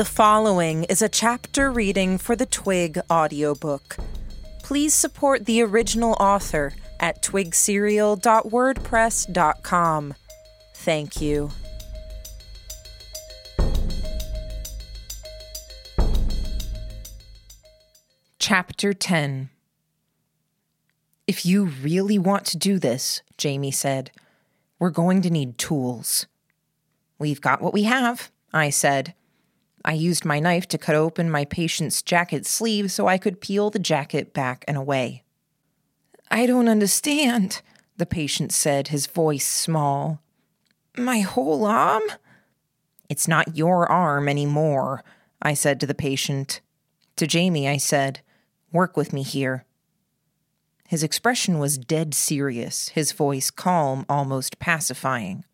The following is a chapter reading for the Twig audiobook. Please support the original author at twigserial.wordpress.com. Thank you. Chapter 10 If you really want to do this, Jamie said, we're going to need tools. We've got what we have, I said. I used my knife to cut open my patient's jacket sleeve so I could peel the jacket back and away. I don't understand, the patient said, his voice small. My whole arm? It's not your arm anymore, I said to the patient. To Jamie, I said, Work with me here. His expression was dead serious, his voice calm, almost pacifying.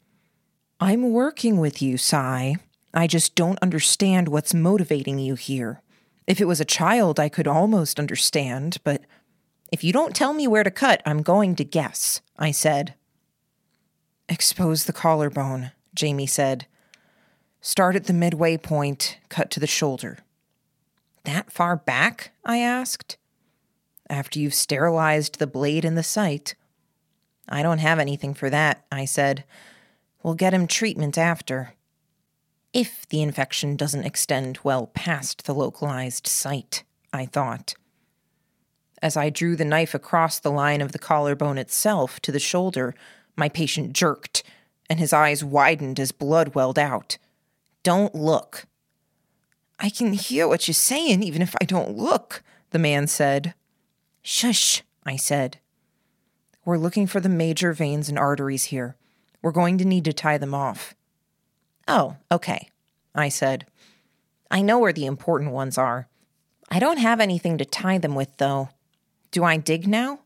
I'm working with you, Sy. I just don't understand what's motivating you here. If it was a child, I could almost understand, but if you don't tell me where to cut, I'm going to guess, I said. Expose the collarbone, Jamie said. Start at the midway point, cut to the shoulder. That far back? I asked. After you've sterilized the blade in the site. I don't have anything for that, I said. We'll get him treatment after if the infection doesn't extend well past the localized site, I thought. As I drew the knife across the line of the collarbone itself to the shoulder, my patient jerked, and his eyes widened as blood welled out. Don't look. I can hear what you're saying, even if I don't look, the man said. Shush, I said. We're looking for the major veins and arteries here. We're going to need to tie them off. Oh, okay, I said. I know where the important ones are. I don't have anything to tie them with, though. Do I dig now?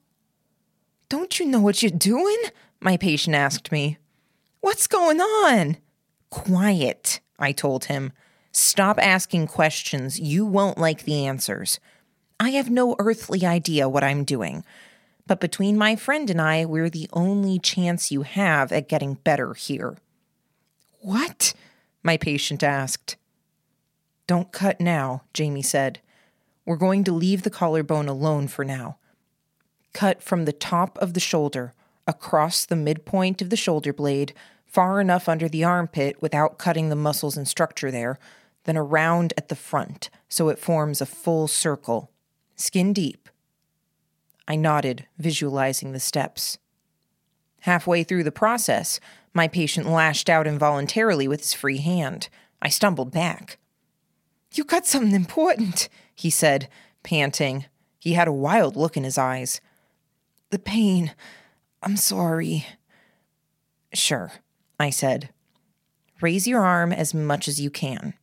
Don't you know what you're doing? My patient asked me. What's going on? Quiet, I told him. Stop asking questions. You won't like the answers. I have no earthly idea what I'm doing. But between my friend and I, we're the only chance you have at getting better here. What? My patient asked. Don't cut now, Jamie said. We're going to leave the collarbone alone for now. Cut from the top of the shoulder, across the midpoint of the shoulder blade, far enough under the armpit without cutting the muscles and structure there, then around at the front so it forms a full circle, skin deep. I nodded, visualizing the steps. Halfway through the process, my patient lashed out involuntarily with his free hand. I stumbled back. You got something important, he said, panting. He had a wild look in his eyes. The pain. I'm sorry. Sure, I said. Raise your arm as much as you can.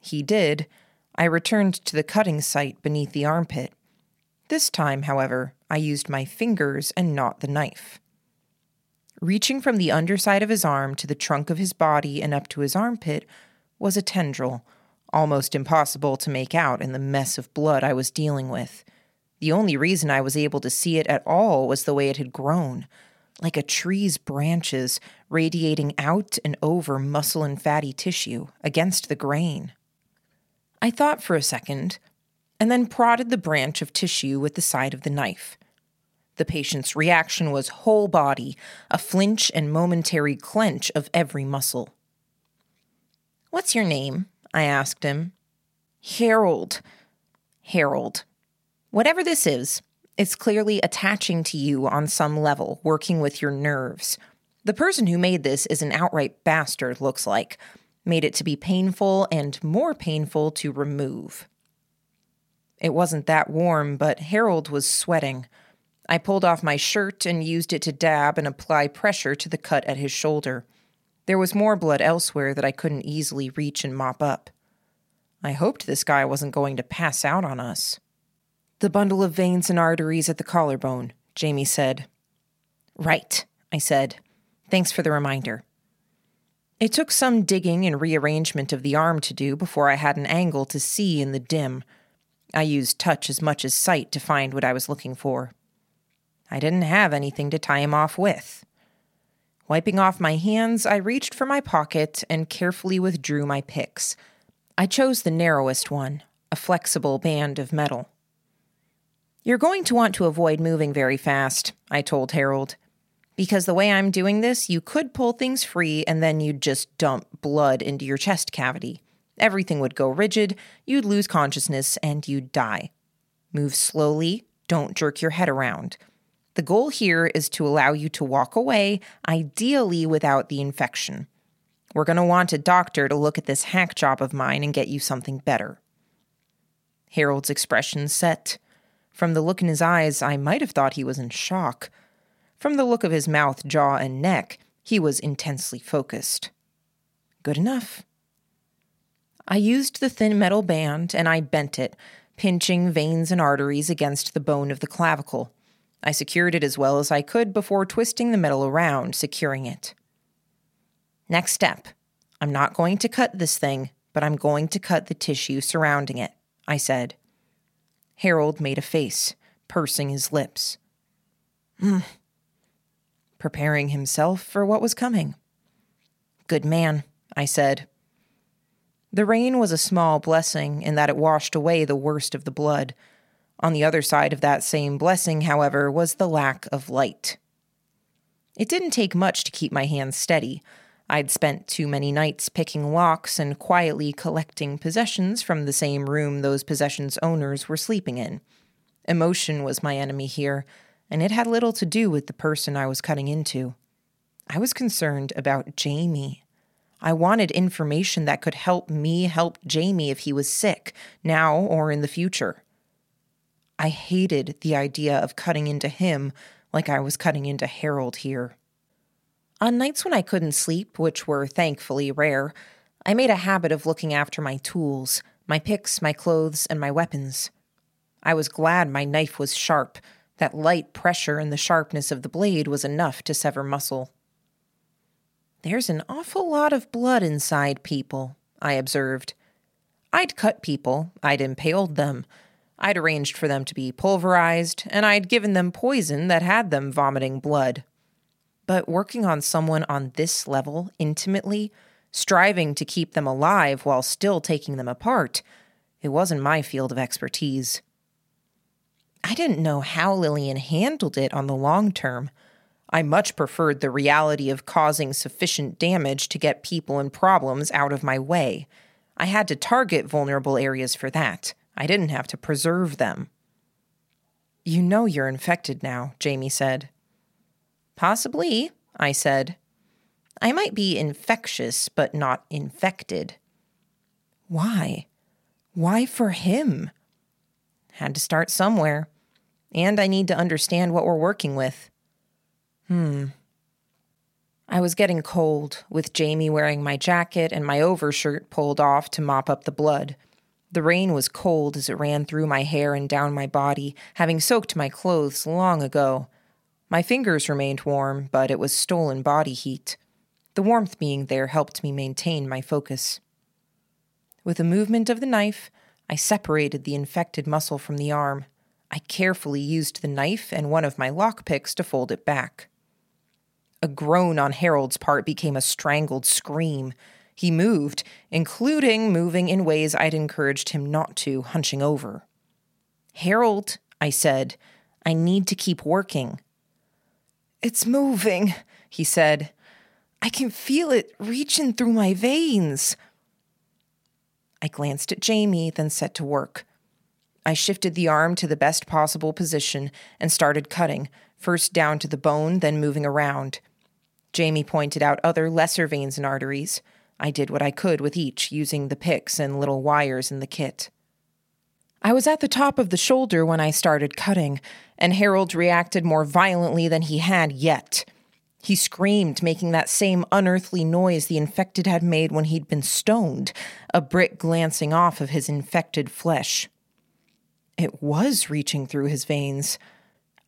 He did. I returned to the cutting site beneath the armpit. This time, however, I used my fingers and not the knife. Reaching from the underside of his arm to the trunk of his body and up to his armpit was a tendril, almost impossible to make out in the mess of blood I was dealing with. The only reason I was able to see it at all was the way it had grown, like a tree's branches radiating out and over muscle and fatty tissue against the grain. I thought for a second, and then prodded the branch of tissue with the side of the knife. The patient's reaction was whole body, a flinch and momentary clench of every muscle. What's your name? I asked him. Harold. Harold. Whatever this is, it's clearly attaching to you on some level, working with your nerves. The person who made this is an outright bastard, looks like. Made it to be painful and more painful to remove. It wasn't that warm, but Harold was sweating. I pulled off my shirt and used it to dab and apply pressure to the cut at his shoulder. There was more blood elsewhere that I couldn't easily reach and mop up. I hoped this guy wasn't going to pass out on us. The bundle of veins and arteries at the collarbone, Jamie said. Right, I said. Thanks for the reminder. It took some digging and rearrangement of the arm to do before I had an angle to see in the dim. I used touch as much as sight to find what I was looking for. I didn't have anything to tie him off with. Wiping off my hands, I reached for my pocket and carefully withdrew my picks. I chose the narrowest one, a flexible band of metal. You're going to want to avoid moving very fast, I told Harold. Because the way I'm doing this, you could pull things free and then you'd just dump blood into your chest cavity. Everything would go rigid, you'd lose consciousness, and you'd die. Move slowly, don't jerk your head around. The goal here is to allow you to walk away, ideally without the infection. We're going to want a doctor to look at this hack job of mine and get you something better. Harold's expression set. From the look in his eyes, I might have thought he was in shock. From the look of his mouth, jaw, and neck, he was intensely focused. Good enough. I used the thin metal band and I bent it, pinching veins and arteries against the bone of the clavicle. I secured it as well as I could before twisting the metal around, securing it. Next step I'm not going to cut this thing, but I'm going to cut the tissue surrounding it, I said. Harold made a face, pursing his lips. Hmm. Preparing himself for what was coming. Good man, I said. The rain was a small blessing in that it washed away the worst of the blood on the other side of that same blessing, however, was the lack of light. It didn't take much to keep my hands steady. I'd spent too many nights picking locks and quietly collecting possessions from the same room those possessions' owners were sleeping in. Emotion was my enemy here, and it had little to do with the person I was cutting into. I was concerned about Jamie. I wanted information that could help me help Jamie if he was sick, now or in the future. I hated the idea of cutting into him like I was cutting into Harold here. On nights when I couldn't sleep, which were thankfully rare, I made a habit of looking after my tools, my picks, my clothes, and my weapons. I was glad my knife was sharp. That light pressure and the sharpness of the blade was enough to sever muscle. There's an awful lot of blood inside people, I observed. I'd cut people, I'd impaled them, I'd arranged for them to be pulverized, and I'd given them poison that had them vomiting blood. But working on someone on this level, intimately, striving to keep them alive while still taking them apart, it wasn't my field of expertise. I didn't know how Lillian handled it on the long term. I much preferred the reality of causing sufficient damage to get people and problems out of my way. I had to target vulnerable areas for that. I didn't have to preserve them. You know you're infected now, Jamie said. Possibly, I said. I might be infectious, but not infected. Why? Why for him? Had to start somewhere. And I need to understand what we're working with. Hmm. I was getting cold, with Jamie wearing my jacket and my overshirt pulled off to mop up the blood. The rain was cold as it ran through my hair and down my body, having soaked my clothes long ago. My fingers remained warm, but it was stolen body heat. The warmth being there helped me maintain my focus. With a movement of the knife, I separated the infected muscle from the arm. I carefully used the knife and one of my lockpicks to fold it back. A groan on Harold's part became a strangled scream. He moved, including moving in ways I'd encouraged him not to, hunching over. Harold, I said, I need to keep working. It's moving, he said. I can feel it reaching through my veins. I glanced at Jamie, then set to work. I shifted the arm to the best possible position and started cutting, first down to the bone, then moving around. Jamie pointed out other lesser veins and arteries. I did what I could with each, using the picks and little wires in the kit. I was at the top of the shoulder when I started cutting, and Harold reacted more violently than he had yet. He screamed, making that same unearthly noise the infected had made when he'd been stoned, a brick glancing off of his infected flesh. It was reaching through his veins.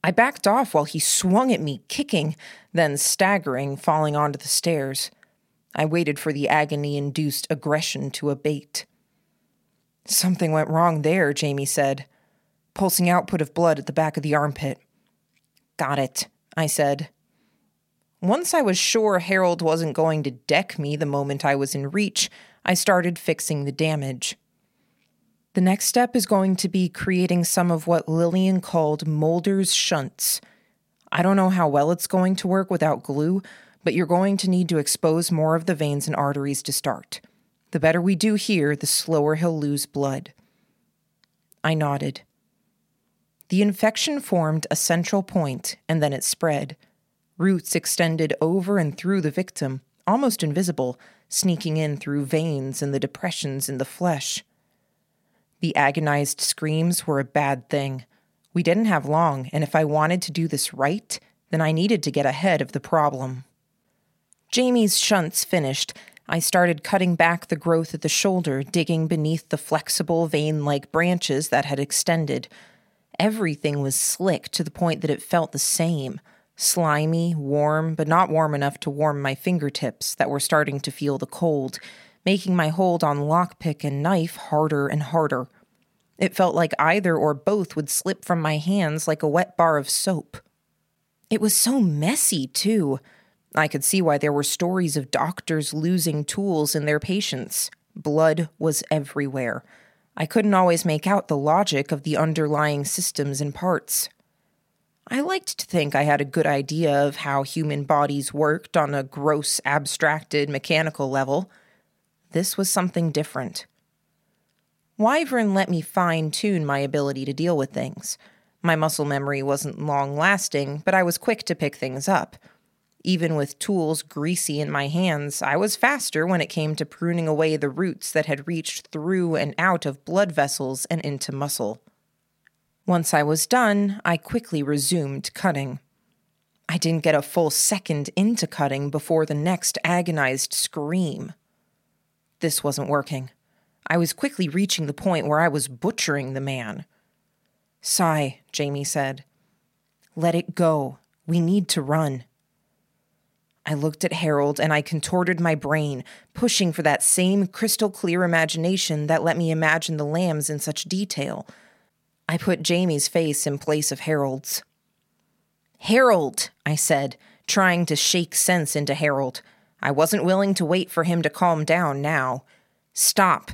I backed off while he swung at me, kicking, then staggering, falling onto the stairs. I waited for the agony induced aggression to abate. Something went wrong there, Jamie said. Pulsing output of blood at the back of the armpit. Got it, I said. Once I was sure Harold wasn't going to deck me the moment I was in reach, I started fixing the damage. The next step is going to be creating some of what Lillian called Mulder's shunts. I don't know how well it's going to work without glue, but you're going to need to expose more of the veins and arteries to start. The better we do here, the slower he'll lose blood. I nodded. The infection formed a central point and then it spread. Roots extended over and through the victim, almost invisible, sneaking in through veins and the depressions in the flesh. The agonized screams were a bad thing. We didn't have long, and if I wanted to do this right, then I needed to get ahead of the problem. Jamie's shunts finished. I started cutting back the growth at the shoulder, digging beneath the flexible vein like branches that had extended. Everything was slick to the point that it felt the same slimy, warm, but not warm enough to warm my fingertips that were starting to feel the cold making my hold on lockpick and knife harder and harder. It felt like either or both would slip from my hands like a wet bar of soap. It was so messy, too. I could see why there were stories of doctors losing tools in their patients. Blood was everywhere. I couldn't always make out the logic of the underlying systems and parts. I liked to think I had a good idea of how human bodies worked on a gross, abstracted, mechanical level. This was something different. Wyvern let me fine tune my ability to deal with things. My muscle memory wasn't long lasting, but I was quick to pick things up. Even with tools greasy in my hands, I was faster when it came to pruning away the roots that had reached through and out of blood vessels and into muscle. Once I was done, I quickly resumed cutting. I didn't get a full second into cutting before the next agonized scream. This wasn't working. I was quickly reaching the point where I was butchering the man. Sy, Jamie said. Let it go. We need to run. I looked at Harold and I contorted my brain, pushing for that same crystal clear imagination that let me imagine the lambs in such detail. I put Jamie's face in place of Harold's. Harold, I said, trying to shake sense into Harold. I wasn't willing to wait for him to calm down now. Stop.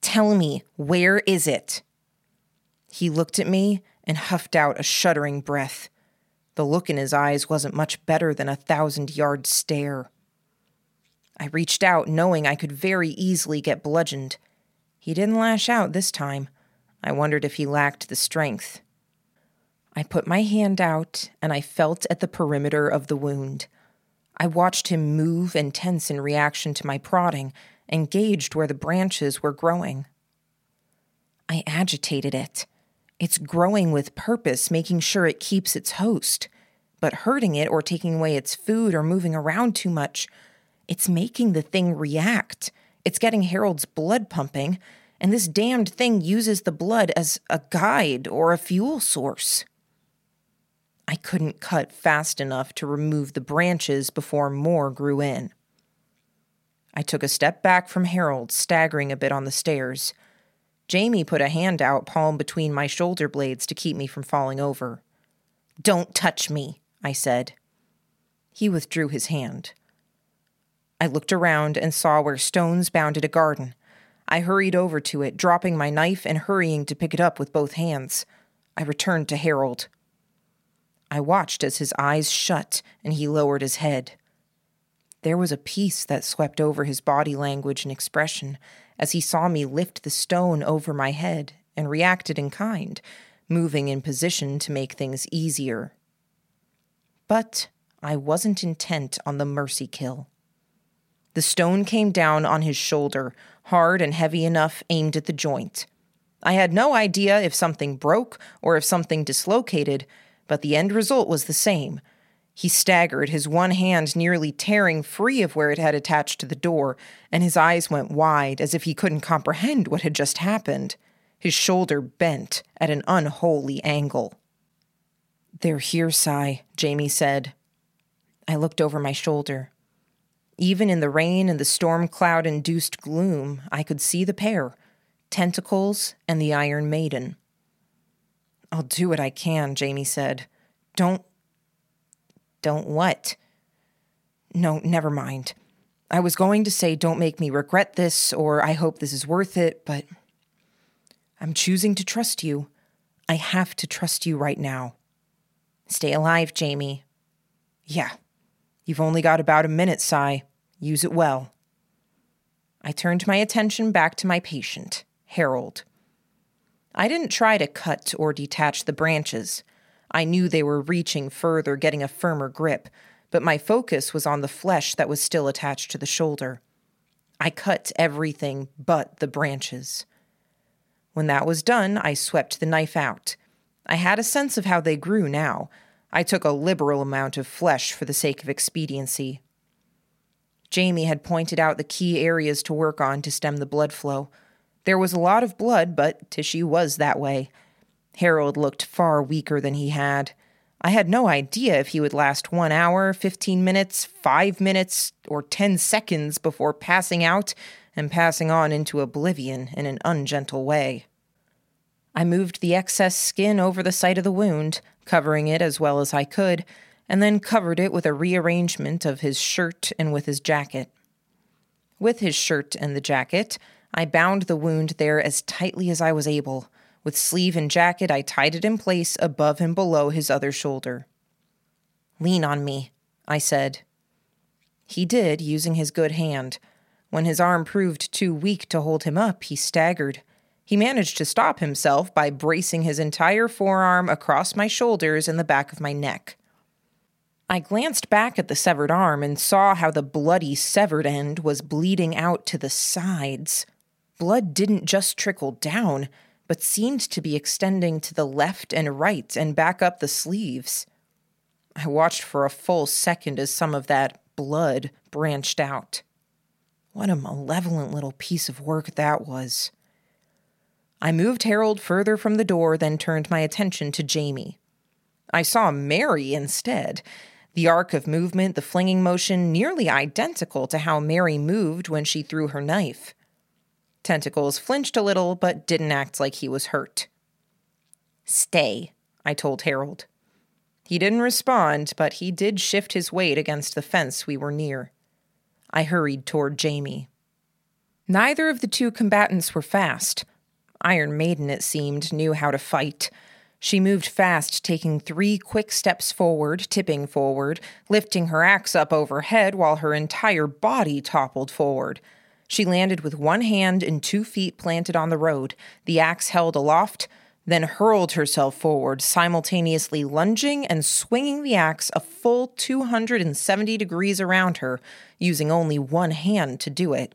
Tell me, where is it? He looked at me and huffed out a shuddering breath. The look in his eyes wasn't much better than a thousand yard stare. I reached out, knowing I could very easily get bludgeoned. He didn't lash out this time. I wondered if he lacked the strength. I put my hand out and I felt at the perimeter of the wound. I watched him move and tense in reaction to my prodding and gauged where the branches were growing. I agitated it. It's growing with purpose, making sure it keeps its host. But hurting it or taking away its food or moving around too much, it's making the thing react. It's getting Harold's blood pumping, and this damned thing uses the blood as a guide or a fuel source. I couldn't cut fast enough to remove the branches before more grew in. I took a step back from Harold, staggering a bit on the stairs. Jamie put a hand out, palm between my shoulder blades to keep me from falling over. Don't touch me, I said. He withdrew his hand. I looked around and saw where stones bounded a garden. I hurried over to it, dropping my knife and hurrying to pick it up with both hands. I returned to Harold. I watched as his eyes shut and he lowered his head. There was a peace that swept over his body language and expression as he saw me lift the stone over my head and reacted in kind, moving in position to make things easier. But I wasn't intent on the mercy kill. The stone came down on his shoulder, hard and heavy enough, aimed at the joint. I had no idea if something broke or if something dislocated, but the end result was the same. He staggered, his one hand nearly tearing free of where it had attached to the door, and his eyes went wide as if he couldn't comprehend what had just happened. His shoulder bent at an unholy angle. They're here, Sy, Jamie said. I looked over my shoulder. Even in the rain and the storm cloud induced gloom, I could see the pair tentacles and the Iron Maiden. I'll do what I can, Jamie said. Don't. Don't what? No, never mind. I was going to say, don't make me regret this, or I hope this is worth it, but I'm choosing to trust you. I have to trust you right now. Stay alive, Jamie. Yeah, you've only got about a minute, Sy. Use it well. I turned my attention back to my patient, Harold. I didn't try to cut or detach the branches. I knew they were reaching further, getting a firmer grip, but my focus was on the flesh that was still attached to the shoulder. I cut everything but the branches. When that was done, I swept the knife out. I had a sense of how they grew now. I took a liberal amount of flesh for the sake of expediency. Jamie had pointed out the key areas to work on to stem the blood flow. There was a lot of blood, but tissue was that way. Harold looked far weaker than he had. I had no idea if he would last one hour, 15 minutes, five minutes, or 10 seconds before passing out and passing on into oblivion in an ungentle way. I moved the excess skin over the site of the wound, covering it as well as I could, and then covered it with a rearrangement of his shirt and with his jacket. With his shirt and the jacket, I bound the wound there as tightly as I was able. With sleeve and jacket, I tied it in place above and below his other shoulder. Lean on me, I said. He did, using his good hand. When his arm proved too weak to hold him up, he staggered. He managed to stop himself by bracing his entire forearm across my shoulders and the back of my neck. I glanced back at the severed arm and saw how the bloody severed end was bleeding out to the sides. Blood didn't just trickle down, but seemed to be extending to the left and right and back up the sleeves. I watched for a full second as some of that blood branched out. What a malevolent little piece of work that was. I moved Harold further from the door, then turned my attention to Jamie. I saw Mary instead. The arc of movement, the flinging motion, nearly identical to how Mary moved when she threw her knife. Tentacles flinched a little, but didn't act like he was hurt. Stay, I told Harold. He didn't respond, but he did shift his weight against the fence we were near. I hurried toward Jamie. Neither of the two combatants were fast. Iron Maiden, it seemed, knew how to fight. She moved fast, taking three quick steps forward, tipping forward, lifting her axe up overhead while her entire body toppled forward. She landed with one hand and two feet planted on the road, the axe held aloft, then hurled herself forward, simultaneously lunging and swinging the axe a full 270 degrees around her, using only one hand to do it.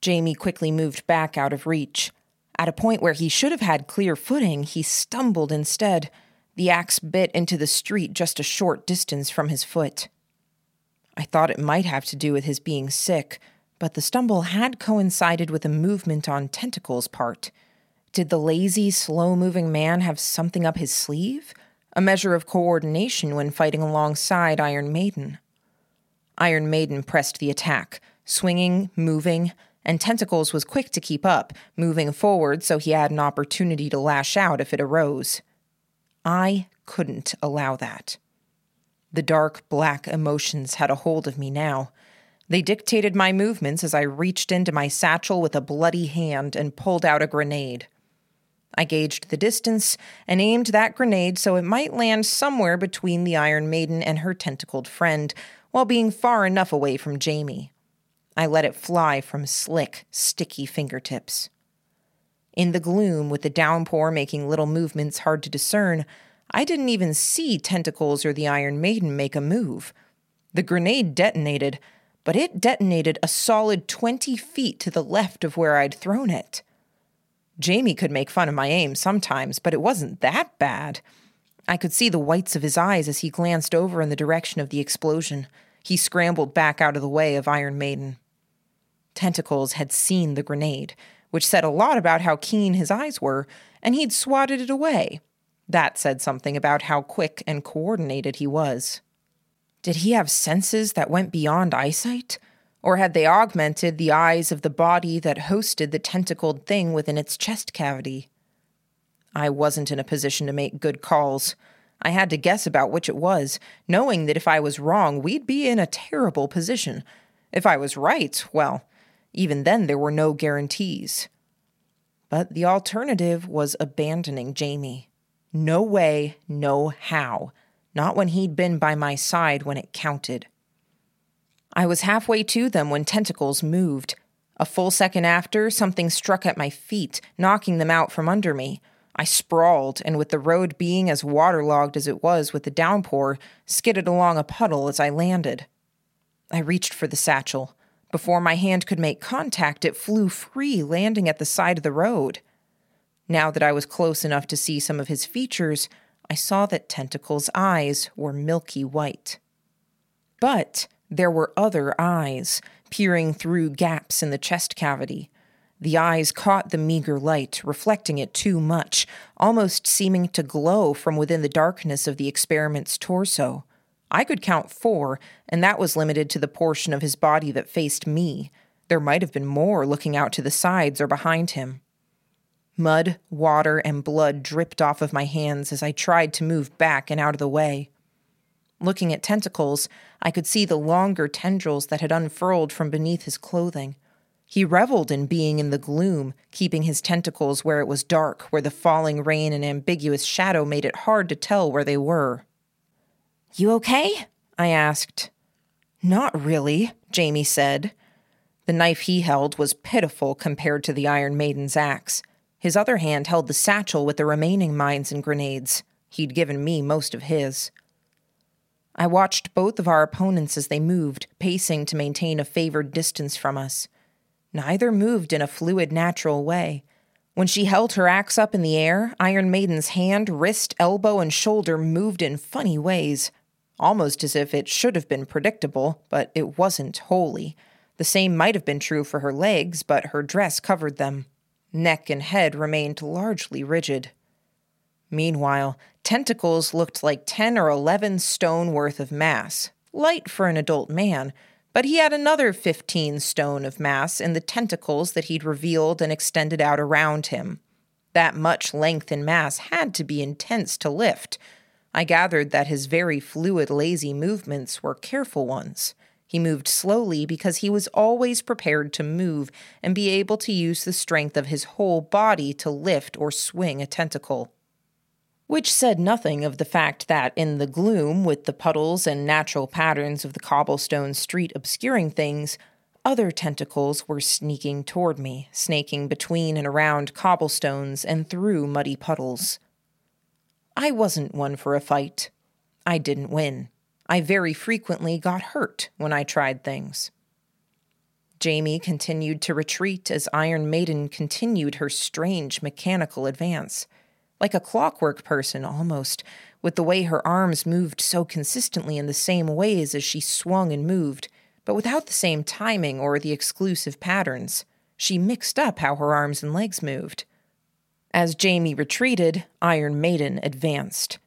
Jamie quickly moved back out of reach. At a point where he should have had clear footing, he stumbled instead. The axe bit into the street just a short distance from his foot. I thought it might have to do with his being sick, but the stumble had coincided with a movement on Tentacle's part. Did the lazy, slow moving man have something up his sleeve? A measure of coordination when fighting alongside Iron Maiden. Iron Maiden pressed the attack, swinging, moving, and Tentacles was quick to keep up, moving forward so he had an opportunity to lash out if it arose. I couldn't allow that. The dark, black emotions had a hold of me now. They dictated my movements as I reached into my satchel with a bloody hand and pulled out a grenade. I gauged the distance and aimed that grenade so it might land somewhere between the Iron Maiden and her tentacled friend, while being far enough away from Jamie. I let it fly from slick, sticky fingertips. In the gloom, with the downpour making little movements hard to discern, I didn't even see Tentacles or the Iron Maiden make a move. The grenade detonated, but it detonated a solid 20 feet to the left of where I'd thrown it. Jamie could make fun of my aim sometimes, but it wasn't that bad. I could see the whites of his eyes as he glanced over in the direction of the explosion. He scrambled back out of the way of Iron Maiden. Tentacles had seen the grenade, which said a lot about how keen his eyes were, and he'd swatted it away. That said something about how quick and coordinated he was. Did he have senses that went beyond eyesight? Or had they augmented the eyes of the body that hosted the tentacled thing within its chest cavity? I wasn't in a position to make good calls. I had to guess about which it was, knowing that if I was wrong, we'd be in a terrible position. If I was right, well, even then there were no guarantees. But the alternative was abandoning Jamie. No way, no how. Not when he'd been by my side when it counted. I was halfway to them when tentacles moved. A full second after, something struck at my feet, knocking them out from under me. I sprawled, and with the road being as waterlogged as it was with the downpour, skidded along a puddle as I landed. I reached for the satchel. Before my hand could make contact, it flew free, landing at the side of the road. Now that I was close enough to see some of his features, I saw that Tentacle's eyes were milky white. But there were other eyes, peering through gaps in the chest cavity. The eyes caught the meager light, reflecting it too much, almost seeming to glow from within the darkness of the experiment's torso. I could count four, and that was limited to the portion of his body that faced me. There might have been more looking out to the sides or behind him. Mud, water, and blood dripped off of my hands as I tried to move back and out of the way. Looking at tentacles, I could see the longer tendrils that had unfurled from beneath his clothing. He reveled in being in the gloom, keeping his tentacles where it was dark, where the falling rain and ambiguous shadow made it hard to tell where they were. You okay? I asked. Not really, Jamie said. The knife he held was pitiful compared to the Iron Maiden's axe. His other hand held the satchel with the remaining mines and grenades. He'd given me most of his. I watched both of our opponents as they moved, pacing to maintain a favored distance from us. Neither moved in a fluid, natural way. When she held her axe up in the air, Iron Maiden's hand, wrist, elbow, and shoulder moved in funny ways almost as if it should have been predictable, but it wasn't wholly. The same might have been true for her legs, but her dress covered them. Neck and head remained largely rigid. Meanwhile, tentacles looked like 10 or 11 stone worth of mass, light for an adult man, but he had another 15 stone of mass in the tentacles that he'd revealed and extended out around him. That much length and mass had to be intense to lift, I gathered that his very fluid, lazy movements were careful ones. He moved slowly because he was always prepared to move and be able to use the strength of his whole body to lift or swing a tentacle. Which said nothing of the fact that, in the gloom, with the puddles and natural patterns of the cobblestone street obscuring things, other tentacles were sneaking toward me, snaking between and around cobblestones and through muddy puddles. I wasn't one for a fight. I didn't win. I very frequently got hurt when I tried things. Jamie continued to retreat as Iron Maiden continued her strange mechanical advance. Like a clockwork person, almost, with the way her arms moved so consistently in the same ways as she swung and moved, but without the same timing or the exclusive patterns. She mixed up how her arms and legs moved. As Jamie retreated, Iron Maiden advanced.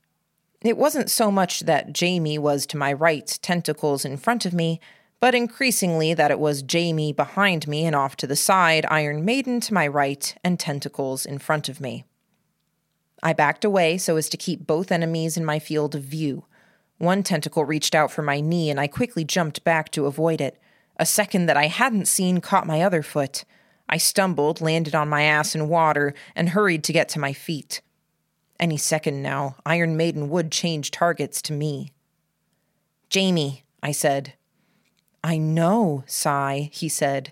It wasn't so much that Jamie was to my right, tentacles in front of me, but increasingly that it was Jamie behind me and off to the side, Iron Maiden to my right, and tentacles in front of me. I backed away so as to keep both enemies in my field of view. One tentacle reached out for my knee, and I quickly jumped back to avoid it. A second that I hadn't seen caught my other foot. I stumbled, landed on my ass in water, and hurried to get to my feet. Any second now, Iron Maiden would change targets to me. Jamie, I said. I know, Sy, he said,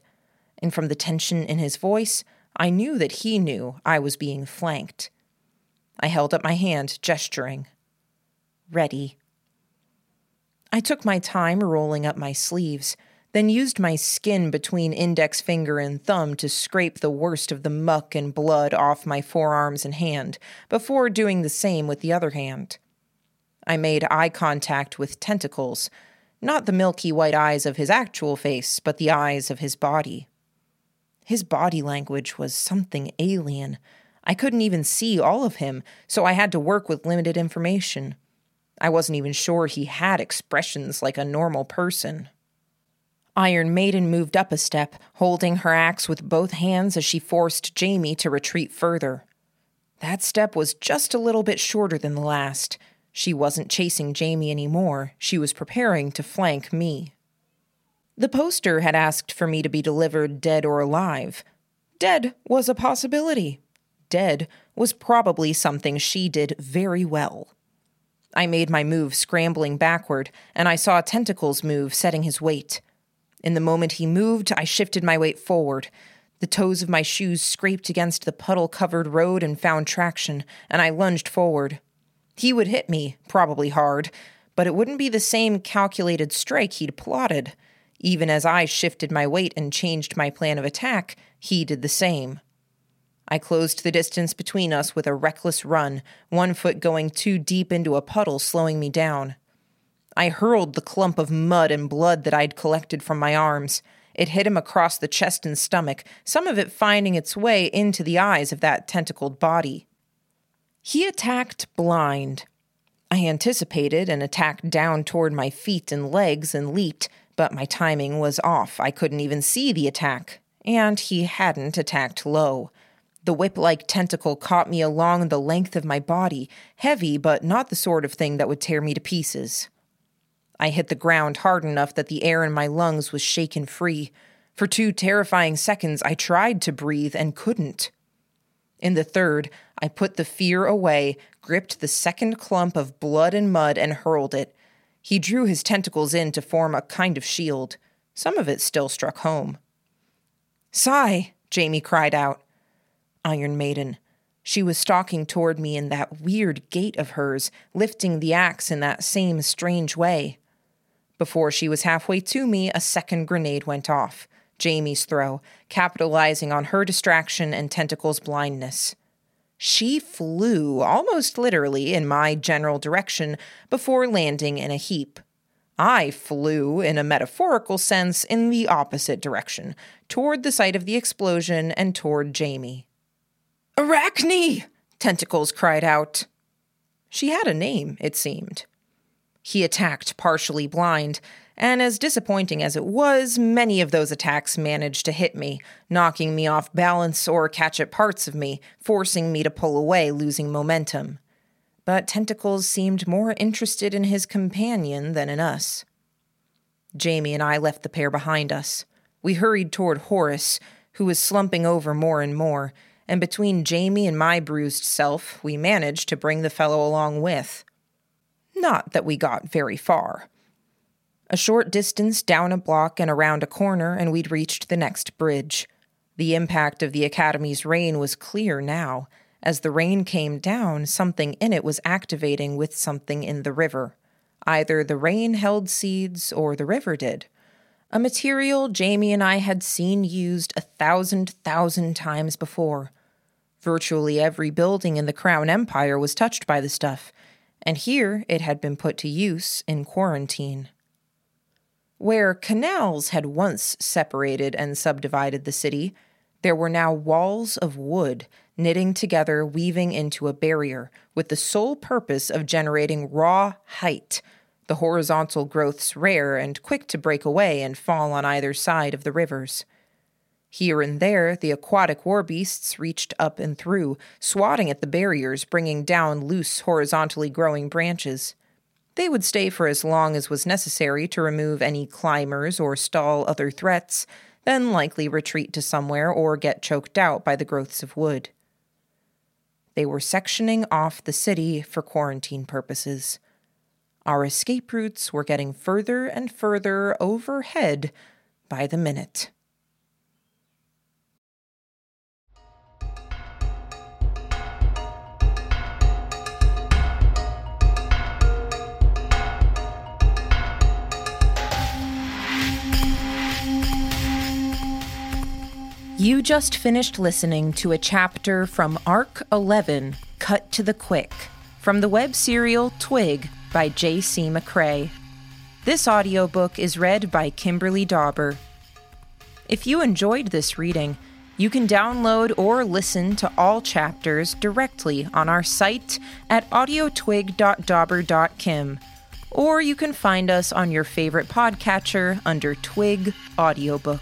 and from the tension in his voice, I knew that he knew I was being flanked. I held up my hand, gesturing. Ready. I took my time rolling up my sleeves then used my skin between index finger and thumb to scrape the worst of the muck and blood off my forearms and hand, before doing the same with the other hand. I made eye contact with tentacles, not the milky white eyes of his actual face, but the eyes of his body. His body language was something alien. I couldn't even see all of him, so I had to work with limited information. I wasn't even sure he had expressions like a normal person. Iron Maiden moved up a step, holding her axe with both hands as she forced Jamie to retreat further. That step was just a little bit shorter than the last. She wasn't chasing Jamie anymore, she was preparing to flank me. The poster had asked for me to be delivered dead or alive. Dead was a possibility. Dead was probably something she did very well. I made my move scrambling backward, and I saw Tentacles move, setting his weight. In the moment he moved, I shifted my weight forward. The toes of my shoes scraped against the puddle covered road and found traction, and I lunged forward. He would hit me, probably hard, but it wouldn't be the same calculated strike he'd plotted. Even as I shifted my weight and changed my plan of attack, he did the same. I closed the distance between us with a reckless run, one foot going too deep into a puddle, slowing me down. I hurled the clump of mud and blood that I'd collected from my arms. It hit him across the chest and stomach, some of it finding its way into the eyes of that tentacled body. He attacked blind. I anticipated an attack down toward my feet and legs and leaped, but my timing was off. I couldn't even see the attack. And he hadn't attacked low. The whip like tentacle caught me along the length of my body, heavy, but not the sort of thing that would tear me to pieces. I hit the ground hard enough that the air in my lungs was shaken free. For two terrifying seconds, I tried to breathe and couldn't. In the third, I put the fear away, gripped the second clump of blood and mud, and hurled it. He drew his tentacles in to form a kind of shield. Some of it still struck home. Sy! Jamie cried out. Iron Maiden. She was stalking toward me in that weird gait of hers, lifting the axe in that same strange way. Before she was halfway to me, a second grenade went off. Jamie's throw, capitalizing on her distraction and Tentacle's blindness. She flew, almost literally, in my general direction before landing in a heap. I flew, in a metaphorical sense, in the opposite direction, toward the site of the explosion and toward Jamie. Arachne! Tentacles cried out. She had a name, it seemed. He attacked partially blind, and as disappointing as it was, many of those attacks managed to hit me, knocking me off balance or catch at parts of me, forcing me to pull away, losing momentum. But Tentacles seemed more interested in his companion than in us. Jamie and I left the pair behind us. We hurried toward Horace, who was slumping over more and more, and between Jamie and my bruised self, we managed to bring the fellow along with. Not that we got very far. A short distance down a block and around a corner, and we'd reached the next bridge. The impact of the Academy's rain was clear now. As the rain came down, something in it was activating with something in the river. Either the rain held seeds or the river did. A material Jamie and I had seen used a thousand thousand times before. Virtually every building in the Crown Empire was touched by the stuff, and here it had been put to use in quarantine. Where canals had once separated and subdivided the city, there were now walls of wood knitting together, weaving into a barrier, with the sole purpose of generating raw height, the horizontal growths rare and quick to break away and fall on either side of the rivers. Here and there, the aquatic war beasts reached up and through, swatting at the barriers, bringing down loose, horizontally growing branches. They would stay for as long as was necessary to remove any climbers or stall other threats, then likely retreat to somewhere or get choked out by the growths of wood. They were sectioning off the city for quarantine purposes. Our escape routes were getting further and further overhead by the minute. You just finished listening to a chapter from Arc 11, Cut to the Quick, from the web serial Twig by J.C. McCrae. This audiobook is read by Kimberly Dauber. If you enjoyed this reading, you can download or listen to all chapters directly on our site at audiotwig.dauber.kim, or you can find us on your favorite podcatcher under Twig Audiobook.